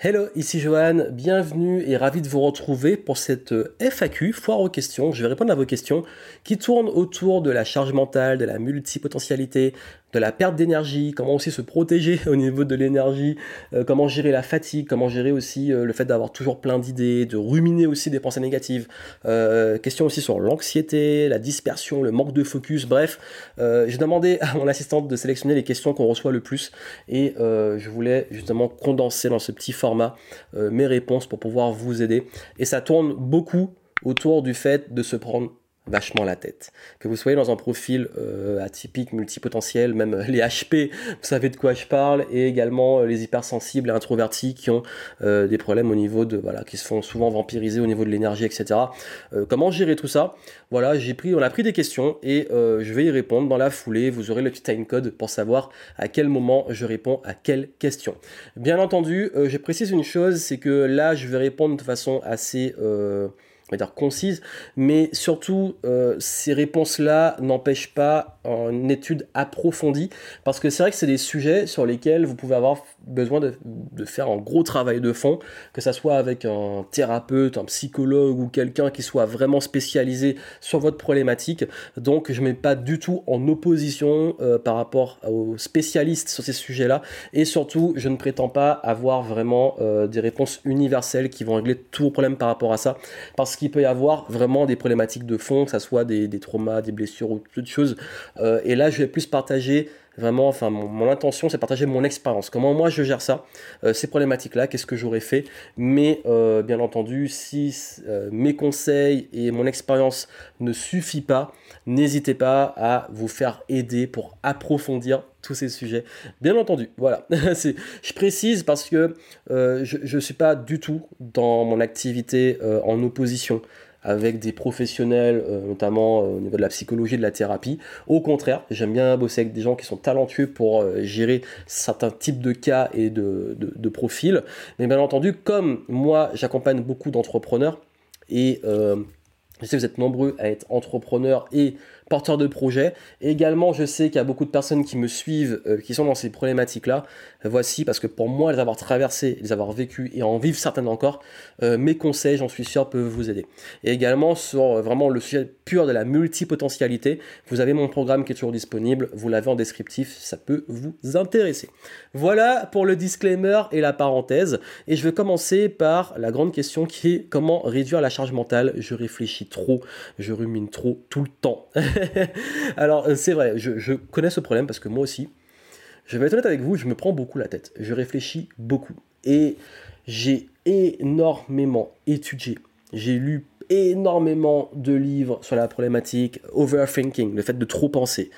Hello, ici Johan, bienvenue et ravi de vous retrouver pour cette euh, FAQ, foire aux questions. Je vais répondre à vos questions qui tournent autour de la charge mentale, de la multipotentialité, de la perte d'énergie, comment aussi se protéger au niveau de l'énergie, euh, comment gérer la fatigue, comment gérer aussi euh, le fait d'avoir toujours plein d'idées, de ruminer aussi des pensées négatives. question aussi sur l'anxiété, la dispersion, le manque de focus, bref. J'ai demandé à mon assistante de sélectionner les questions qu'on reçoit le plus et je voulais justement condenser dans ce petit format euh, mes réponses pour pouvoir vous aider. Et ça tourne beaucoup autour du fait de se prendre vachement la tête. Que vous soyez dans un profil euh, atypique, multipotentiel, même les HP, vous savez de quoi je parle, et également euh, les hypersensibles et introvertis qui ont euh, des problèmes au niveau de, voilà, qui se font souvent vampiriser au niveau de l'énergie, etc. comment gérer tout ça? Voilà, j'ai pris, on a pris des questions et je vais y répondre dans la foulée. Vous aurez le petit timecode pour savoir à quel moment je réponds à quelle question. Bien entendu, je précise une chose, c'est que là, je vais répondre de façon assez on va dire concise, mais surtout euh, ces réponses-là n'empêchent pas une étude approfondie, parce que c'est vrai que c'est des sujets sur lesquels vous pouvez avoir besoin de, faire un gros travail de fond, que ça soit avec un thérapeute, un psychologue ou quelqu'un qui soit vraiment spécialisé sur votre problématique. Donc je ne mets pas du tout en opposition euh, par rapport aux spécialistes sur ces sujets-là, et surtout je ne prétends pas avoir vraiment euh, des réponses universelles qui vont régler tous vos problèmes par rapport à ça, parce qu'il peut y avoir vraiment des problématiques de fond, que ce soit des, traumas, des blessures ou toutes choses. Euh, et là, je vais plus partager vraiment, enfin, mon, intention, c'est partager mon expérience. Comment moi je gère ça, euh, ces problématiques-là, qu'est-ce que j'aurais fait. Mais euh, bien entendu, si mes conseils et mon expérience ne suffit pas, n'hésitez pas à vous faire aider pour approfondir tous ces sujets. Bien entendu, voilà. je précise parce que je ne suis pas du tout dans mon activité en opposition avec des professionnels, euh, notamment euh, au niveau de la psychologie, de la thérapie. Au contraire, j'aime bien bosser avec des gens qui sont talentueux pour euh, gérer certains types de cas et de, de, profils. Mais bien entendu, comme moi, j'accompagne beaucoup d'entrepreneurs et je sais que vous êtes nombreux à être entrepreneurs et porteurs de projets. également, je sais qu'il y a beaucoup de personnes qui me suivent, euh, qui sont dans ces problématiques-là. Voici, parce que pour moi, les avoir traversées, les avoir vécues et en vivre certaines encore, euh, mes conseils, j'en suis sûr, peuvent vous aider. Et également, sur euh, vraiment le sujet pur de la multipotentialité, vous avez mon programme qui est toujours disponible. Vous l'avez en descriptif, ça peut vous intéresser. Voilà pour le disclaimer et la parenthèse. Et je vais commencer par la grande question qui est comment réduire la charge mentale? Je réfléchis trop, je rumine trop tout le temps. Alors, euh, c'est vrai, je, connais ce problème parce que moi aussi, je vais être honnête avec vous, je me prends beaucoup la tête. Je réfléchis beaucoup. Et j'ai énormément étudié. J'ai lu énormément de livres sur la problématique overthinking, le fait de trop penser.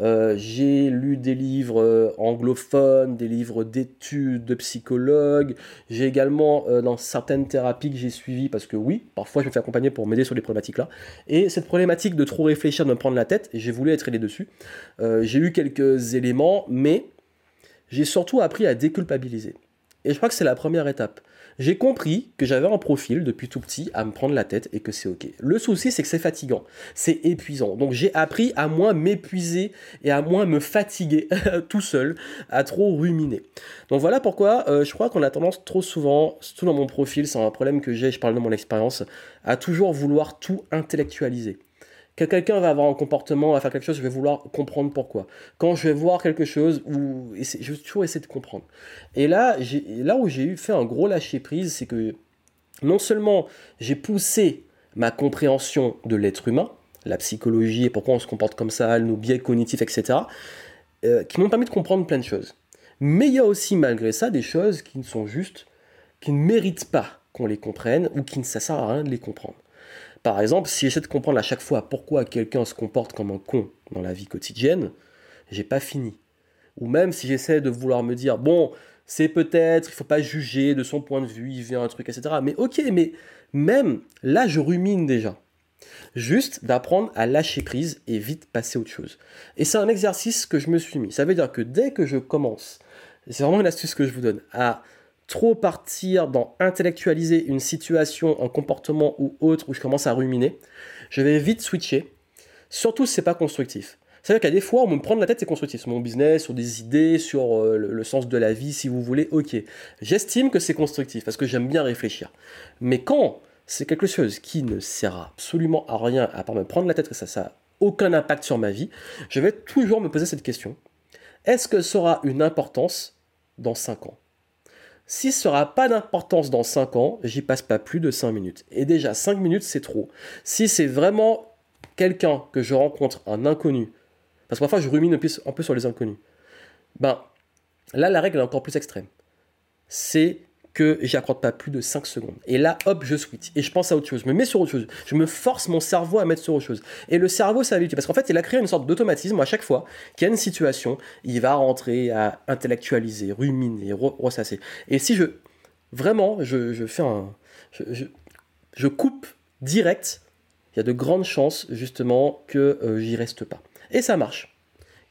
Euh, j'ai lu des livres euh, anglophones, des livres d'études de psychologues. J'ai également euh, dans certaines thérapies que j'ai suivies, parce que oui, parfois je me fais accompagner pour m'aider sur les problématiques là. Et cette problématique de trop réfléchir, de me prendre la tête, j'ai voulu être aidé dessus. j'ai eu quelques éléments, mais j'ai surtout appris à déculpabiliser. Et je crois que c'est la première étape j'ai compris que j'avais un profil depuis tout petit à me prendre la tête et que c'est ok. Le souci, c'est que c'est fatigant, c'est épuisant. Donc j'ai appris à moins m'épuiser et à moins me fatiguer tout seul, à trop ruminer. Donc voilà pourquoi euh, je crois qu'on a tendance trop souvent, surtout dans mon profil, c'est un problème que j'ai, je parle de mon expérience, à toujours vouloir tout intellectualiser. Que quelqu'un va avoir un comportement, va faire quelque chose, je vais vouloir comprendre pourquoi. Quand je vais voir quelque chose, je vais toujours essayer de comprendre. Et là, là où j'ai eu fait un gros lâcher prise, c'est que non seulement j'ai poussé ma compréhension de l'être humain, la psychologie et pourquoi on se comporte comme ça, nos biais cognitifs, etc., euh, qui m'ont permis de comprendre plein de choses. Mais il y a aussi malgré ça des choses qui ne sont justes, qui ne méritent pas qu'on les comprenne ou qui ne sert à rien de les comprendre. Par exemple, si j'essaie de comprendre à chaque fois pourquoi quelqu'un se comporte comme un con dans la vie quotidienne, j'ai pas fini. Ou même si j'essaie de vouloir me dire, bon, c'est peut-être, il faut pas juger de son point de vue, il vient un truc, etc. Mais ok, mais même là, je rumine déjà. Juste d'apprendre à lâcher prise et vite passer à autre chose. Et c'est un exercice que je me suis mis. Ça veut dire que dès que je commence, c'est vraiment une astuce que je vous donne, à trop partir dans intellectualiser une situation, un comportement ou autre où je commence à ruminer, je vais vite switcher, surtout si c'est pas constructif. C'est-à-dire qu'à des fois, on me prend la tête, c'est constructif. Sur mon business, sur des idées, sur euh, le, sens de la vie, si vous voulez, ok. J'estime que c'est constructif parce que j'aime bien réfléchir. Mais quand c'est quelque chose qui ne sert absolument à rien, à part me prendre la tête, ça n'a aucun impact sur ma vie, je vais toujours me poser cette question. Est-ce que ça aura une importance dans 5 ans? Si ce sera pas d'importance dans 5 ans, j'y passe pas plus de 5 minutes. Et déjà, 5 minutes, c'est trop. Si c'est vraiment quelqu'un que je rencontre, un inconnu, parce que parfois je rumine un peu sur les inconnus, ben là, la règle est encore plus extrême. C'est que j'accorde pas plus de 5 secondes. Et là, hop, je switch. Et je pense à autre chose. Je me mets sur autre chose. Je me force mon cerveau à mettre sur autre chose. Et le cerveau s'habitue. Parce qu'en fait, il a créé une sorte d'automatisme à chaque fois qu'il y a une situation, il va rentrer à intellectualiser, ruminer, ressasser. Et si je. Vraiment, je, fais un. Je, je, coupe direct, il y a de grandes chances, justement, que euh, j'y reste pas. Et ça marche.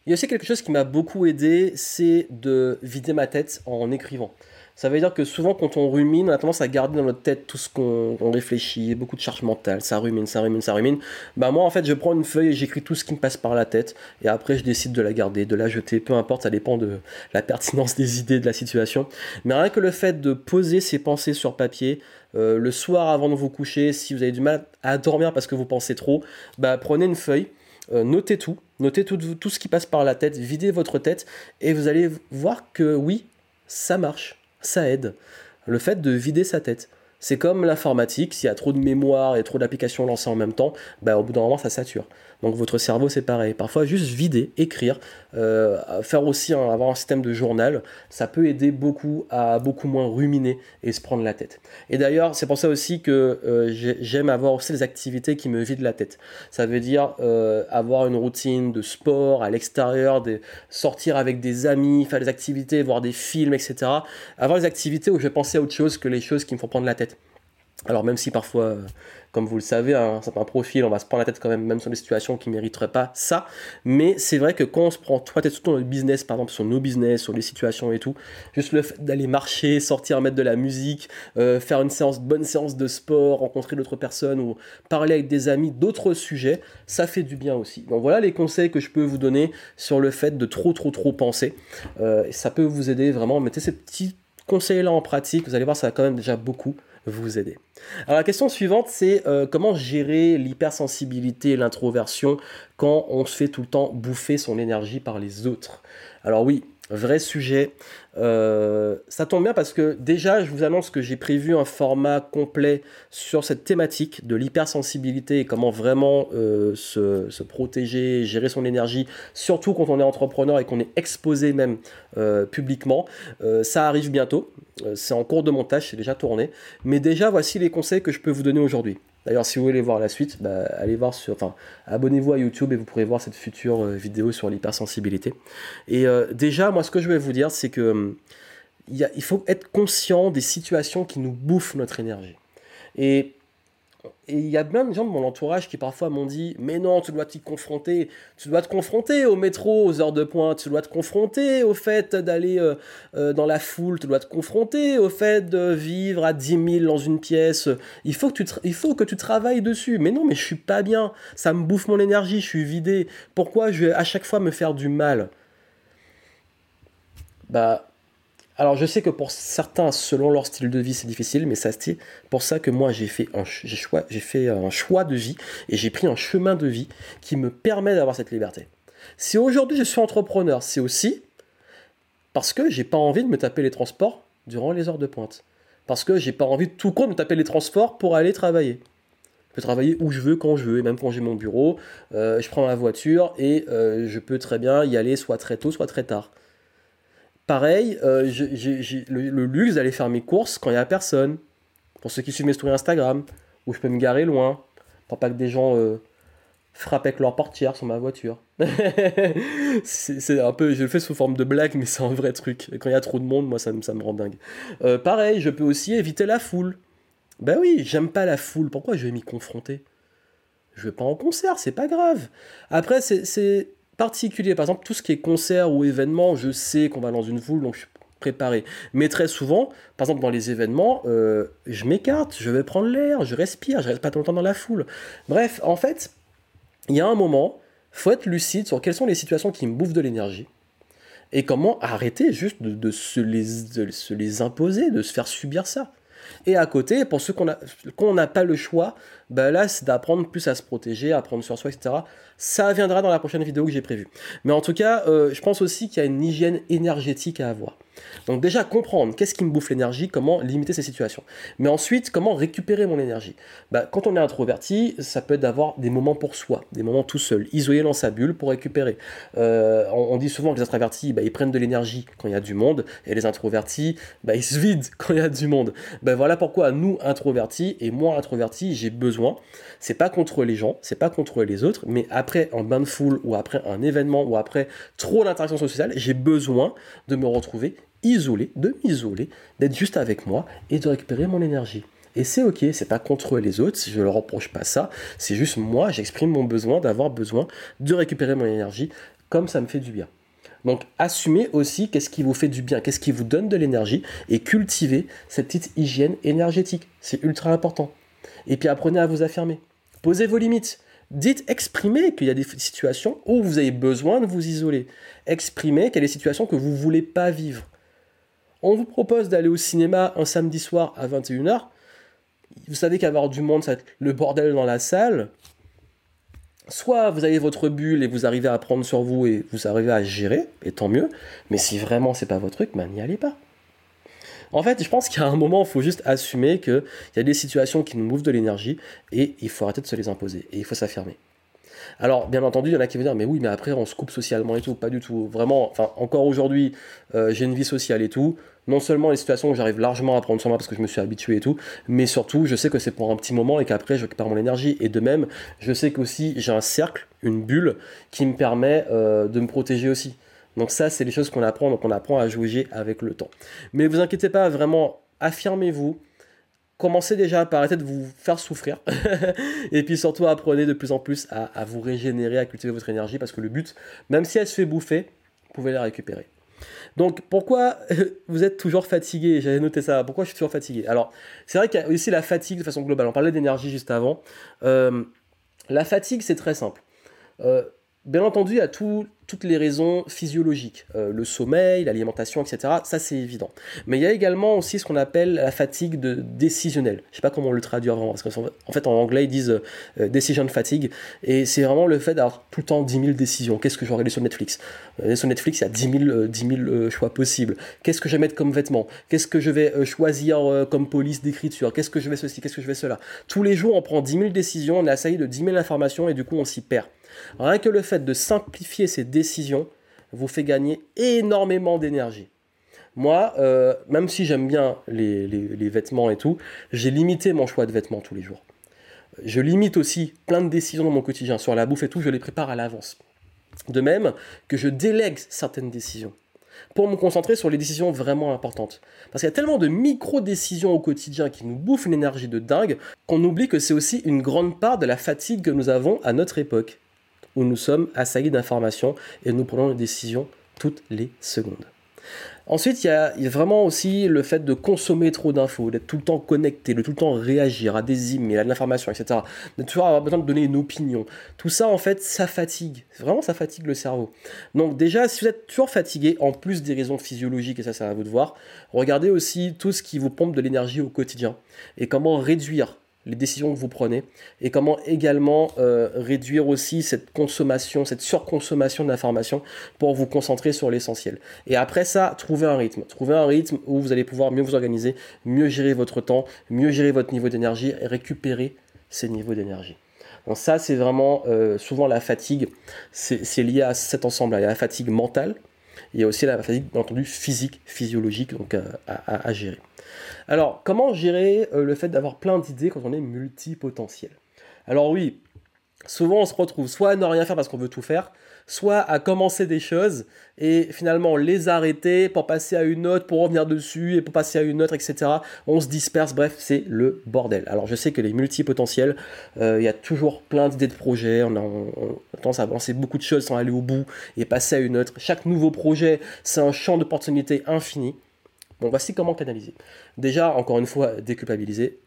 Il y a aussi quelque chose qui m'a beaucoup aidé, c'est de vider ma tête en écrivant. Ça veut dire que souvent, quand on rumine, on a tendance à garder dans notre tête tout ce qu'on réfléchit, beaucoup de charge mentale, ça rumine, ça rumine, ça rumine. Bah, moi, en fait, je prends une feuille et j'écris tout ce qui me passe par la tête, et après, je décide de la garder, de la jeter, peu importe, ça dépend de la pertinence des idées, de la situation. Mais rien que le fait de poser ses pensées sur papier, euh, le soir avant de vous coucher, si vous avez du mal à dormir parce que vous pensez trop, bah, prenez une feuille. Euh, notez tout, notez tout, tout ce qui passe par la tête, videz votre tête et vous allez voir que oui, ça marche ça aide. Le fait de vider sa tête. C'est comme l'informatique, s'il y a trop de mémoire et trop d'applications lancées en même temps, bah, au bout d'un moment ça sature. Donc votre cerveau c'est pareil. Parfois juste vider, écrire, euh, faire aussi avoir un système de journal, ça peut aider beaucoup à beaucoup moins ruminer et se prendre la tête. Et d'ailleurs c'est pour ça aussi que euh, j'aime avoir aussi des activités qui me vident la tête. Ça veut dire euh, avoir une routine de sport à l'extérieur, sortir avec des amis, faire des activités, voir des films, etc. Avoir des activités où je vais penser à autre chose que les choses qui me font prendre la tête. Alors même si parfois, comme vous le savez, un certain profil, on va se prendre la tête quand même, même sur des situations qui ne mériteraient pas ça. Mais c'est vrai que quand on se prend toi tête surtout dans le business, par exemple sur nos business, sur les situations et tout, juste le fait d'aller marcher, sortir, mettre de la musique, euh, faire une bonne séance de sport, rencontrer d'autres personnes ou parler avec des amis d'autres sujets, ça fait du bien aussi. Donc voilà les conseils que je peux vous donner sur le fait de trop trop trop penser. Euh, ça peut vous aider vraiment. Mettez ces petits conseils là en pratique, vous allez voir ça va quand même déjà beaucoup vous aider. Alors la question suivante, c'est euh, comment gérer l'hypersensibilité et l'introversion quand on se fait tout le temps bouffer son énergie par les autres? Alors oui, vrai sujet. Euh, ça tombe bien parce que déjà, je vous annonce que j'ai prévu un format complet sur cette thématique de l'hypersensibilité et comment vraiment euh, se, protéger, gérer son énergie, surtout quand on est entrepreneur et qu'on est exposé même euh, publiquement. ça arrive bientôt. c'est en cours de montage, c'est déjà tourné. Mais déjà, voici les conseils que je peux vous donner aujourd'hui. D'ailleurs, si vous voulez voir la suite, bah, allez voir sur, enfin, abonnez-vous à YouTube et vous pourrez voir cette future euh, vidéo sur l'hypersensibilité. Et euh, déjà, moi, ce que je vais vous dire, c'est que hum, il faut être conscient des situations qui nous bouffent notre énergie. Et et il y a plein de gens de mon entourage qui parfois m'ont dit Mais non, tu dois t'y confronter. Tu dois te confronter au métro, aux heures de pointe. Tu dois te confronter au fait d'aller euh, euh, dans la foule. Tu dois te confronter au fait de vivre à 10 000 dans une pièce. Il faut, que tu il faut que tu travailles dessus. Mais non, mais je suis pas bien. Ça me bouffe mon énergie. Je suis vidé. Pourquoi je vais à chaque fois me faire du mal? Bah alors je sais que pour certains, selon leur style de vie, c'est difficile, mais c'est pour ça que moi j'ai fait, un, choix, choix de vie et j'ai pris un chemin de vie qui me permet d'avoir cette liberté. Si aujourd'hui je suis entrepreneur, c'est aussi parce que j'ai pas envie de me taper les transports durant les heures de pointe. Parce que j'ai pas envie de tout compte me taper les transports pour aller travailler. Je peux travailler où je veux, quand je veux, et même quand j'ai mon bureau, euh, je prends ma voiture et euh, je peux très bien y aller soit très tôt, soit très tard. Pareil, euh, j'ai le, luxe d'aller faire mes courses quand il n'y a personne. Pour ceux qui suivent mes stories Instagram, où je peux me garer loin, pour pas que des gens euh, frappent avec leur portière sur ma voiture. c'est un peu, je le fais sous forme de blague, mais c'est un vrai truc. quand il y a trop de monde, moi, ça, me rend dingue. Euh, pareil, je peux aussi éviter la foule. Ben oui, j'aime pas la foule. Pourquoi je vais m'y confronter? Je vais pas en concert, c'est pas grave. Après, c'est particulier. Par exemple, tout ce qui est concert ou événement, je sais qu'on va dans une foule, donc je suis préparé. Mais très souvent, par exemple, dans les événements, euh, je m'écarte, je vais prendre l'air, je respire, je reste pas tout le temps dans la foule. Bref, en fait, il y a un moment, faut être lucide sur quelles sont les situations qui me bouffent de l'énergie et comment arrêter juste de se les imposer, de se faire subir ça. Et à côté, pour ceux qu'on n'a pas le choix, ben là, c'est d'apprendre plus à se protéger, à prendre sur soi, etc. Ça viendra dans la prochaine vidéo que j'ai prévue. Mais en tout cas, euh, je pense aussi qu'il y a une hygiène énergétique à avoir. Donc déjà comprendre qu'est-ce qui me bouffe l'énergie, comment limiter ces situations. Mais ensuite, comment récupérer mon énergie. Bah, quand on est introverti, ça peut être d'avoir des moments pour soi, des moments tout seul, isolé dans sa bulle pour récupérer. Euh, on, dit souvent que les introvertis, bah, ils prennent de l'énergie quand il y a du monde, et les introvertis, bah, ils se vident quand il y a du monde. Bah, voilà pourquoi nous, introvertis, et moi, introverti, j'ai besoin, c'est pas contre les gens, c'est pas contre les autres, mais après un bain de foule, ou après un événement, ou après trop d'interaction sociale, j'ai besoin de me retrouver isolé, de m'isoler, d'être juste avec moi et de récupérer mon énergie. Et c'est ok, c'est pas contre les autres, je ne leur reproche pas ça, c'est juste moi, j'exprime mon besoin d'avoir besoin de récupérer mon énergie comme ça me fait du bien. Donc assumez aussi qu'est-ce qui vous fait du bien, qu'est-ce qui vous donne de l'énergie et cultivez cette petite hygiène énergétique. C'est ultra important. Et puis apprenez à vous affirmer. Posez vos limites. Dites, exprimez qu'il y a des situations où vous avez besoin de vous isoler. Exprimez qu'il y a des situations que vous ne voulez pas vivre on vous propose d'aller au cinéma un samedi soir à 21h, vous savez qu'avoir du monde, ça va être le bordel dans la salle. Soit vous avez votre bulle et vous arrivez à prendre sur vous et vous arrivez à gérer, et tant mieux. Mais si vraiment c'est pas votre truc, ben n'y allez pas. En fait, je pense qu'à un moment, il faut juste assumer qu'il y a des situations qui nous bouffent de l'énergie et il faut arrêter de se les imposer et il faut s'affirmer. Alors, bien entendu, il y en a qui vont dire, mais oui, mais après, on se coupe socialement et tout. Pas du tout. Vraiment, enfin, encore aujourd'hui, euh, j'ai une vie sociale et tout. Non seulement les situations où j'arrive largement à prendre sur moi parce que je me suis habitué et tout, mais surtout, je sais que c'est pour un petit moment et qu'après, je récupère mon énergie. Et de même, je sais qu'aussi, j'ai un cercle, une bulle, qui me permet euh, de me protéger aussi. Donc ça, c'est les choses qu'on apprend, donc on apprend à jouer avec le temps. Mais vous inquiétez pas, vraiment, affirmez-vous, commencez déjà par arrêter de vous faire souffrir. et puis surtout, apprenez de plus en plus à, vous régénérer, à cultiver votre énergie, parce que le but, même si elle se fait bouffer, vous pouvez la récupérer. Donc pourquoi vous êtes toujours fatigué? J'avais noté ça. Pourquoi je suis toujours fatigué? Alors c'est vrai qu'il y a aussi la fatigue de façon globale. On parlait d'énergie juste avant. Euh, la fatigue, c'est très simple. Euh, Bien entendu, il y a toutes les raisons physiologiques, euh, le sommeil, l'alimentation, etc. Ça, c'est évident. Mais il y a également aussi ce qu'on appelle la fatigue de décisionnelle. Je sais pas comment le traduire vraiment, parce qu'en fait, en anglais, ils disent euh, decision fatigue, et c'est vraiment le fait d'avoir tout le temps 10 000 décisions. Qu'est-ce que je vais regarder sur Netflix? Euh, Sur Netflix, il y a 10 000, choix possibles. Qu'est-ce que je vais mettre comme vêtements Qu'est-ce que je vais choisir comme police d'écriture? Qu'est-ce que je vais ceci? Qu'est-ce que je vais cela? Tous les jours, on prend 10 000 décisions, on est assailli de 10 000 informations, et du coup, on s'y perd. Rien que le fait de simplifier ces décisions vous fait gagner énormément d'énergie. Moi, euh, même si j'aime bien les, vêtements et tout, j'ai limité mon choix de vêtements tous les jours. Je limite aussi plein de décisions dans mon quotidien. Sur la bouffe et tout, je les prépare à l'avance. De même que je délègue certaines décisions pour me concentrer sur les décisions vraiment importantes. Parce qu'il y a tellement de micro-décisions au quotidien qui nous bouffent une énergie de dingue qu'on oublie que c'est aussi une grande part de la fatigue que nous avons à notre époque où nous sommes assaillis d'informations et nous prenons des décisions toutes les secondes. Ensuite, il y, a, vraiment aussi le fait de consommer trop d'infos, d'être tout le temps connecté, de tout le temps réagir à des emails, à de l'information, etc. De toujours avoir besoin de donner une opinion. Tout ça, en fait, ça fatigue. Vraiment, ça fatigue le cerveau. Donc déjà, si vous êtes toujours fatigué, en plus des raisons physiologiques, et ça, c'est à vous de voir, regardez aussi tout ce qui vous pompe de l'énergie au quotidien et comment réduire les décisions que vous prenez et comment également euh, réduire aussi cette consommation, cette surconsommation d'informations pour vous concentrer sur l'essentiel. Et après ça, trouver un rythme. Trouver un rythme où vous allez pouvoir mieux vous organiser, mieux gérer votre temps, mieux gérer votre niveau d'énergie et récupérer ces niveaux d'énergie. Donc ça, c'est vraiment euh, souvent la fatigue, c'est lié à cet ensemble-là. Il y a la fatigue mentale, il y a aussi la fatigue, bien entendu, physique, physiologique, donc euh, à gérer. Alors, comment gérer euh, le fait d'avoir plein d'idées quand on est multipotentiel? Alors oui, souvent on se retrouve soit à ne rien faire parce qu'on veut tout faire, soit à commencer des choses et finalement les arrêter pour passer à une autre, pour revenir dessus et pour passer à une autre, etc. On se disperse, bref, c'est le bordel. Alors je sais que les multipotentiels, euh, il y a toujours plein d'idées de projets, on a, tendance à avancer beaucoup de choses sans aller au bout et passer à une autre. Chaque nouveau projet, c'est un champ d'opportunités infini. Voici comment canaliser. Déjà, encore une fois, déculpabiliser.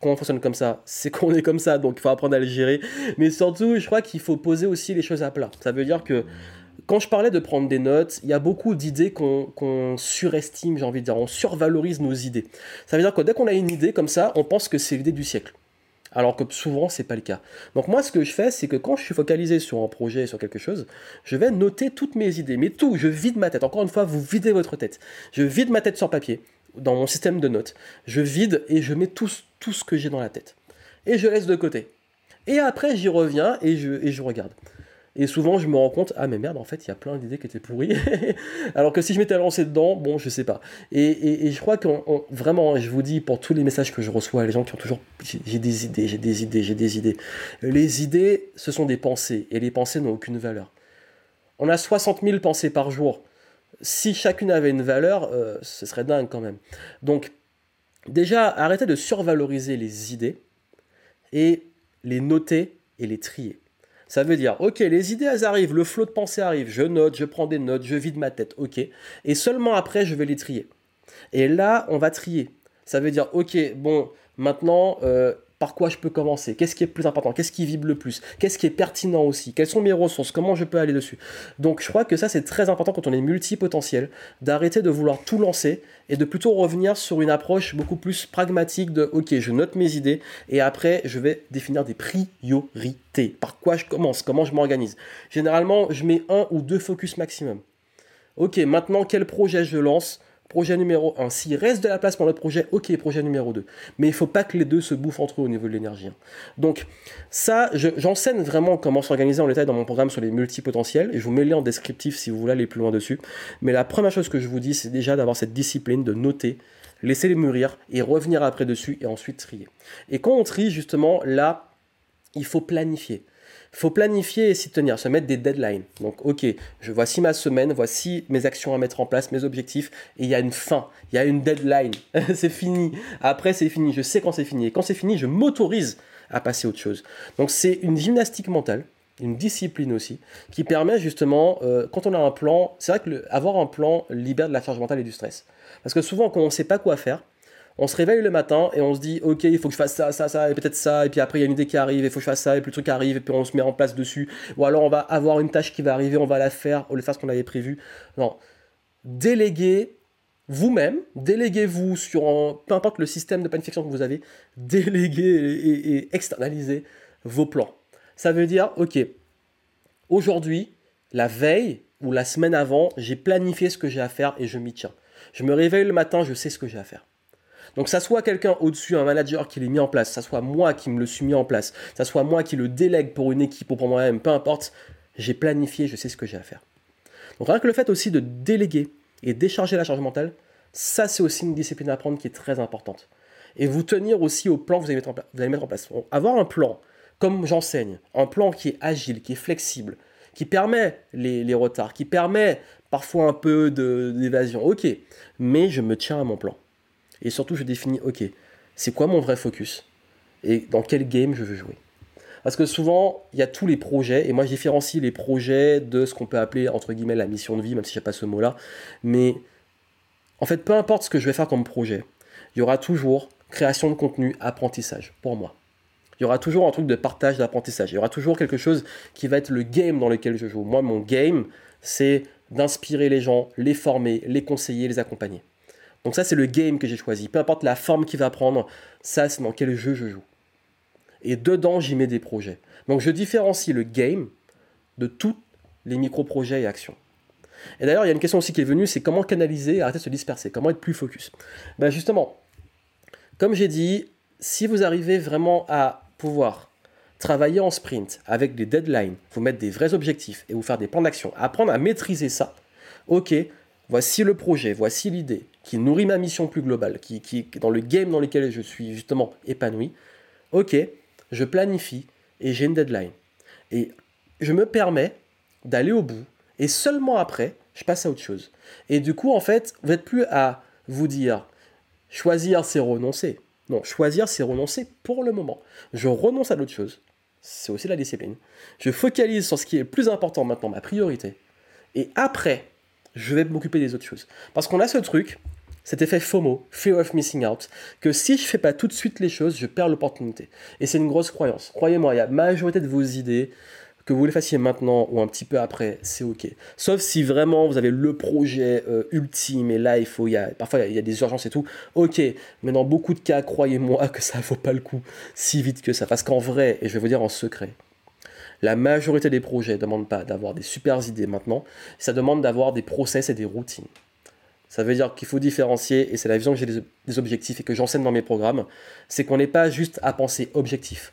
quand on fonctionne comme ça, c'est qu'on est comme ça, donc il faut apprendre à le gérer. Mais surtout, je crois qu'il faut poser aussi les choses à plat. Ça veut dire que quand je parlais de prendre des notes, il y a beaucoup d'idées qu'on surestime, j'ai envie de dire, on survalorise nos idées. Ça veut dire que dès qu'on a une idée comme ça, on pense que c'est l'idée du siècle. Alors que souvent, c'est pas le cas. Donc moi, ce que je fais, c'est que quand je suis focalisé sur un projet, sur quelque chose, je vais noter toutes mes idées. Mais tout, je vide ma tête. Encore une fois, vous videz votre tête. Je vide ma tête sur papier, dans mon système de notes. Je vide et je mets tout, tout ce que j'ai dans la tête. Et je laisse de côté. Et après, j'y reviens et je, et je regarde. Et souvent, je me rends compte, ah mais merde, en fait, il y a plein d'idées qui étaient pourries. Alors que si je m'étais lancé dedans, bon, je sais pas. Et, je crois que vraiment, je vous dis, pour tous les messages que je reçois, les gens qui ont toujours, j'ai des idées, j'ai des idées, j'ai des idées. Les idées, ce sont des pensées, et les pensées n'ont aucune valeur. On a 60 000 pensées par jour. Si chacune avait une valeur, euh, ce serait dingue quand même. Donc, déjà, arrêtez de survaloriser les idées et les noter et les trier. Ça veut dire, ok, les idées, elles arrivent, le flot de pensée arrive, je note, je prends des notes, je vide ma tête, ok. Et seulement après, je vais les trier. Et là, on va trier. Ça veut dire, ok, bon, maintenant, euh, par quoi je peux commencer Qu'est-ce qui est plus important Qu'est-ce qui vibre le plus Qu'est-ce qui est pertinent aussi Quelles sont mes ressources Comment je peux aller dessus Donc je crois que ça c'est très important quand on est multipotentiel, d'arrêter de vouloir tout lancer et de plutôt revenir sur une approche beaucoup plus pragmatique de ok je note mes idées et après je vais définir des priorités. Par quoi je commence Comment je m'organise Généralement je mets un ou deux focus maximum. Ok maintenant quel projet je lance Projet numéro 1. S'il reste de la place pour le projet, ok, projet numéro 2. Mais il ne faut pas que les deux se bouffent entre eux au niveau de l'énergie. Hein. Donc ça, j'enseigne vraiment comment s'organiser en détail dans mon programme sur les multipotentiels. Et je vous mets le lien en descriptif si vous voulez aller plus loin dessus. Mais la première chose que je vous dis, c'est déjà d'avoir cette discipline de noter, laisser les mûrir et revenir après dessus et ensuite trier. Et quand on trie, justement, là, il faut planifier faut planifier et s'y tenir, se mettre des deadlines. Donc, ok, je voici ma semaine, voici mes actions à mettre en place, mes objectifs, et il y a une fin, il y a une deadline. c'est fini. Après, c'est fini. Je sais quand c'est fini. Et quand c'est fini, je m'autorise à passer à autre chose. Donc, c'est une gymnastique mentale une discipline aussi, qui permet justement, euh, quand on a un plan, c'est vrai que avoir un plan libère de la charge mentale et du stress. Parce que souvent, quand on ne sait pas quoi faire, on se réveille le matin et on se dit ok il faut que je fasse ça ça ça et peut-être ça et puis après il y a une idée qui arrive il faut que je fasse ça et puis le truc arrive et puis on se met en place dessus ou alors on va avoir une tâche qui va arriver on va la faire au lieu de faire ce qu'on avait prévu non déléguez vous-même, déléguez-vous sur peu importe le système de planification que vous avez, déléguez et, et externalisez vos plans. Ça veut dire, ok, aujourd'hui, la veille ou la semaine avant, j'ai planifié ce que j'ai à faire et je m'y tiens. Je me réveille le matin, je sais ce que j'ai à faire. Donc ça soit quelqu'un au-dessus, un manager qui l'ait mis en place, ça soit moi qui me le suis mis en place, ça soit moi qui le délègue pour une équipe ou pour moi-même, peu importe, j'ai planifié, je sais ce que j'ai à faire. Donc rien que le fait aussi de déléguer et décharger la charge mentale, ça c'est aussi une discipline à prendre qui est très importante. Et vous tenir aussi au plan que vous allez mettre en place. avoir un plan, comme j'enseigne, un plan qui est agile, qui est flexible, qui permet les, les retards, qui permet parfois un peu d'évasion, ok, mais je me tiens à mon plan. Et surtout, je définis, ok, c'est quoi mon vrai focus Et dans quel game je veux jouer? Parce que souvent, il y a tous les projets, et moi je différencie les projets de ce qu'on peut appeler, entre guillemets, la mission de vie, même si je pas ce mot-là. Mais en fait, peu importe ce que je vais faire comme projet, il y aura toujours création de contenu, apprentissage, pour moi. Il y aura toujours un truc de partage d'apprentissage. Il y aura toujours quelque chose qui va être le game dans lequel je joue. Moi, mon game, c'est d'inspirer les gens, les former, les conseiller, les accompagner. Donc ça, c'est le game que j'ai choisi. Peu importe la forme qu'il va prendre, ça, c'est dans quel jeu je joue. Et dedans, j'y mets des projets. Donc je différencie le game de tous les micro-projets et actions. Et d'ailleurs, il y a une question aussi qui est venue, c'est comment canaliser, arrêter de se disperser, comment être plus focus. Ben justement, comme j'ai dit, si vous arrivez vraiment à pouvoir travailler en sprint avec des deadlines, vous mettre des vrais objectifs et vous faire des plans d'action, apprendre à maîtriser ça, ok, voici le projet, voici l'idée, qui nourrit ma mission plus globale, qui, qui dans le game dans lequel je suis justement épanoui, ok, je planifie et j'ai une deadline. Et je me permets d'aller au bout, et seulement après, je passe à autre chose. Et du coup, en fait, vous n'êtes plus à vous dire, choisir, c'est renoncer. Non, choisir, c'est renoncer pour le moment. Je renonce à d'autres choses. C'est aussi la discipline. Je focalise sur ce qui est le plus important maintenant, ma priorité. Et après, je vais m'occuper des autres choses. Parce qu'on a ce truc, cet effet FOMO, Fear of Missing Out, que si je fais pas tout de suite les choses, je perds l'opportunité. Et c'est une grosse croyance. Croyez-moi, il y a majorité de vos idées, que vous les fassiez maintenant ou un petit peu après, c'est ok. Sauf si vraiment vous avez le projet euh, ultime et là il faut, parfois il y a des urgences et tout, ok. Mais dans beaucoup de cas, croyez-moi que ça vaut pas le coup si vite que ça. Parce qu'en vrai, et je vais vous dire en secret, la majorité des projets ne demandent pas d'avoir des super idées maintenant, ça demande d'avoir des process et des routines. Ça veut dire qu'il faut différencier, et c'est la vision que j'ai des, objectifs et que j'enseigne dans mes programmes, c'est qu'on n'est pas juste à penser objectif,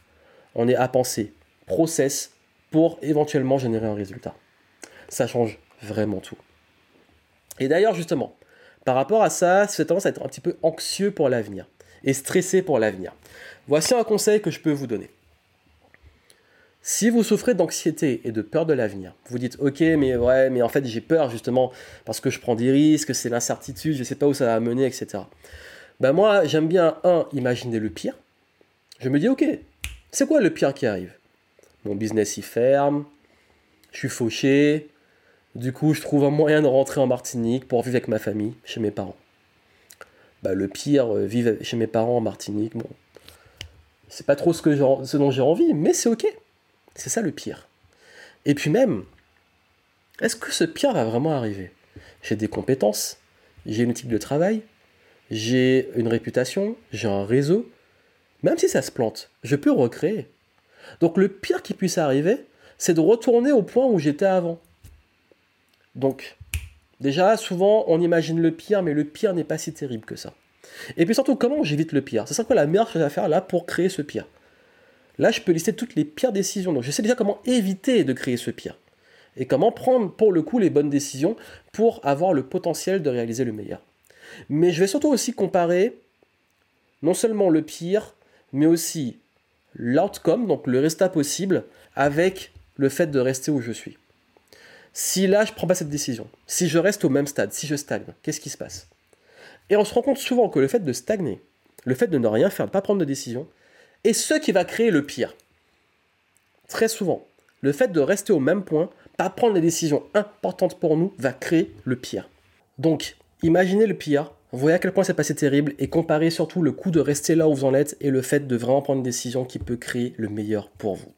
on est à penser process pour éventuellement générer un résultat. Ça change vraiment tout. Et d'ailleurs, justement, par rapport à ça, c'est tendance à être un petit peu anxieux pour l'avenir et stressé pour l'avenir. Voici un conseil que je peux vous donner. Si vous souffrez d'anxiété et de peur de l'avenir, vous dites ok mais ouais mais en fait j'ai peur justement parce que je prends des risques, c'est l'incertitude, je ne sais pas où ça va mener, etc. Ben moi j'aime bien un imaginer le pire. Je me dis ok c'est quoi le pire qui arrive? Mon business y ferme, je suis fauché, du coup je trouve un moyen de rentrer en Martinique pour vivre avec ma famille chez mes parents. Ben, le pire euh, vivre chez mes parents en Martinique bon c'est pas trop ce, que ce dont j'ai envie mais c'est ok. C'est ça le pire. Et puis même, est-ce que ce pire va vraiment arriver? J'ai des compétences, j'ai une éthique de travail, j'ai une réputation, j'ai un réseau. Même si ça se plante, je peux recréer. Donc le pire qui puisse arriver, c'est de retourner au point où j'étais avant. Donc, déjà, souvent, on imagine le pire, mais le pire n'est pas si terrible que ça. Et puis surtout, comment j'évite le pire? C'est ça quoi la meilleure chose à faire là pour créer ce pire? Là, je peux lister toutes les pires décisions. Donc, je sais déjà comment éviter de créer ce pire. Et comment prendre pour le coup les bonnes décisions pour avoir le potentiel de réaliser le meilleur. Mais je vais surtout aussi comparer non seulement le pire, mais aussi l'outcome, donc le résultat possible, avec le fait de rester où je suis. Si là, je ne prends pas cette décision, si je reste au même stade, si je stagne, qu'est-ce qui se passe? Et on se rend compte souvent que le fait de stagner, le fait de ne rien faire, de ne pas prendre de décision, et ce qui va créer le pire. Très souvent, le fait de rester au même point, pas prendre les décisions importantes pour nous, va créer le pire. Donc, imaginez le pire, voyez à quel point c'est passé terrible et comparez surtout le coût de rester là où vous en êtes et le fait de vraiment prendre une décision qui peut créer le meilleur pour vous.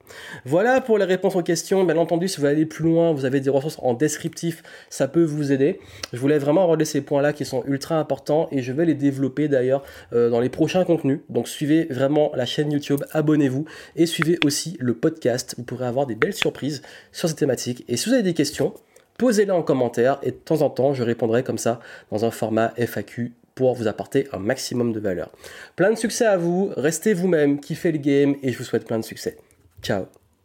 Voilà pour les réponses aux questions. Bien entendu, si vous allez plus loin, vous avez des ressources en descriptif, ça peut vous aider. Je voulais vraiment aborder ces points-là qui sont ultra importants et je vais les développer d'ailleurs euh, dans les prochains contenus. Donc suivez vraiment la chaîne YouTube, abonnez-vous et suivez aussi le podcast. Vous pourrez avoir des belles surprises sur ces thématiques. Et si vous avez des questions, posez-les en commentaire et de temps en temps, je répondrai comme ça dans un format FAQ pour vous apporter un maximum de valeur. Plein de succès à vous, restez vous-même, kiffez le game et je vous souhaite plein de succès. Ciao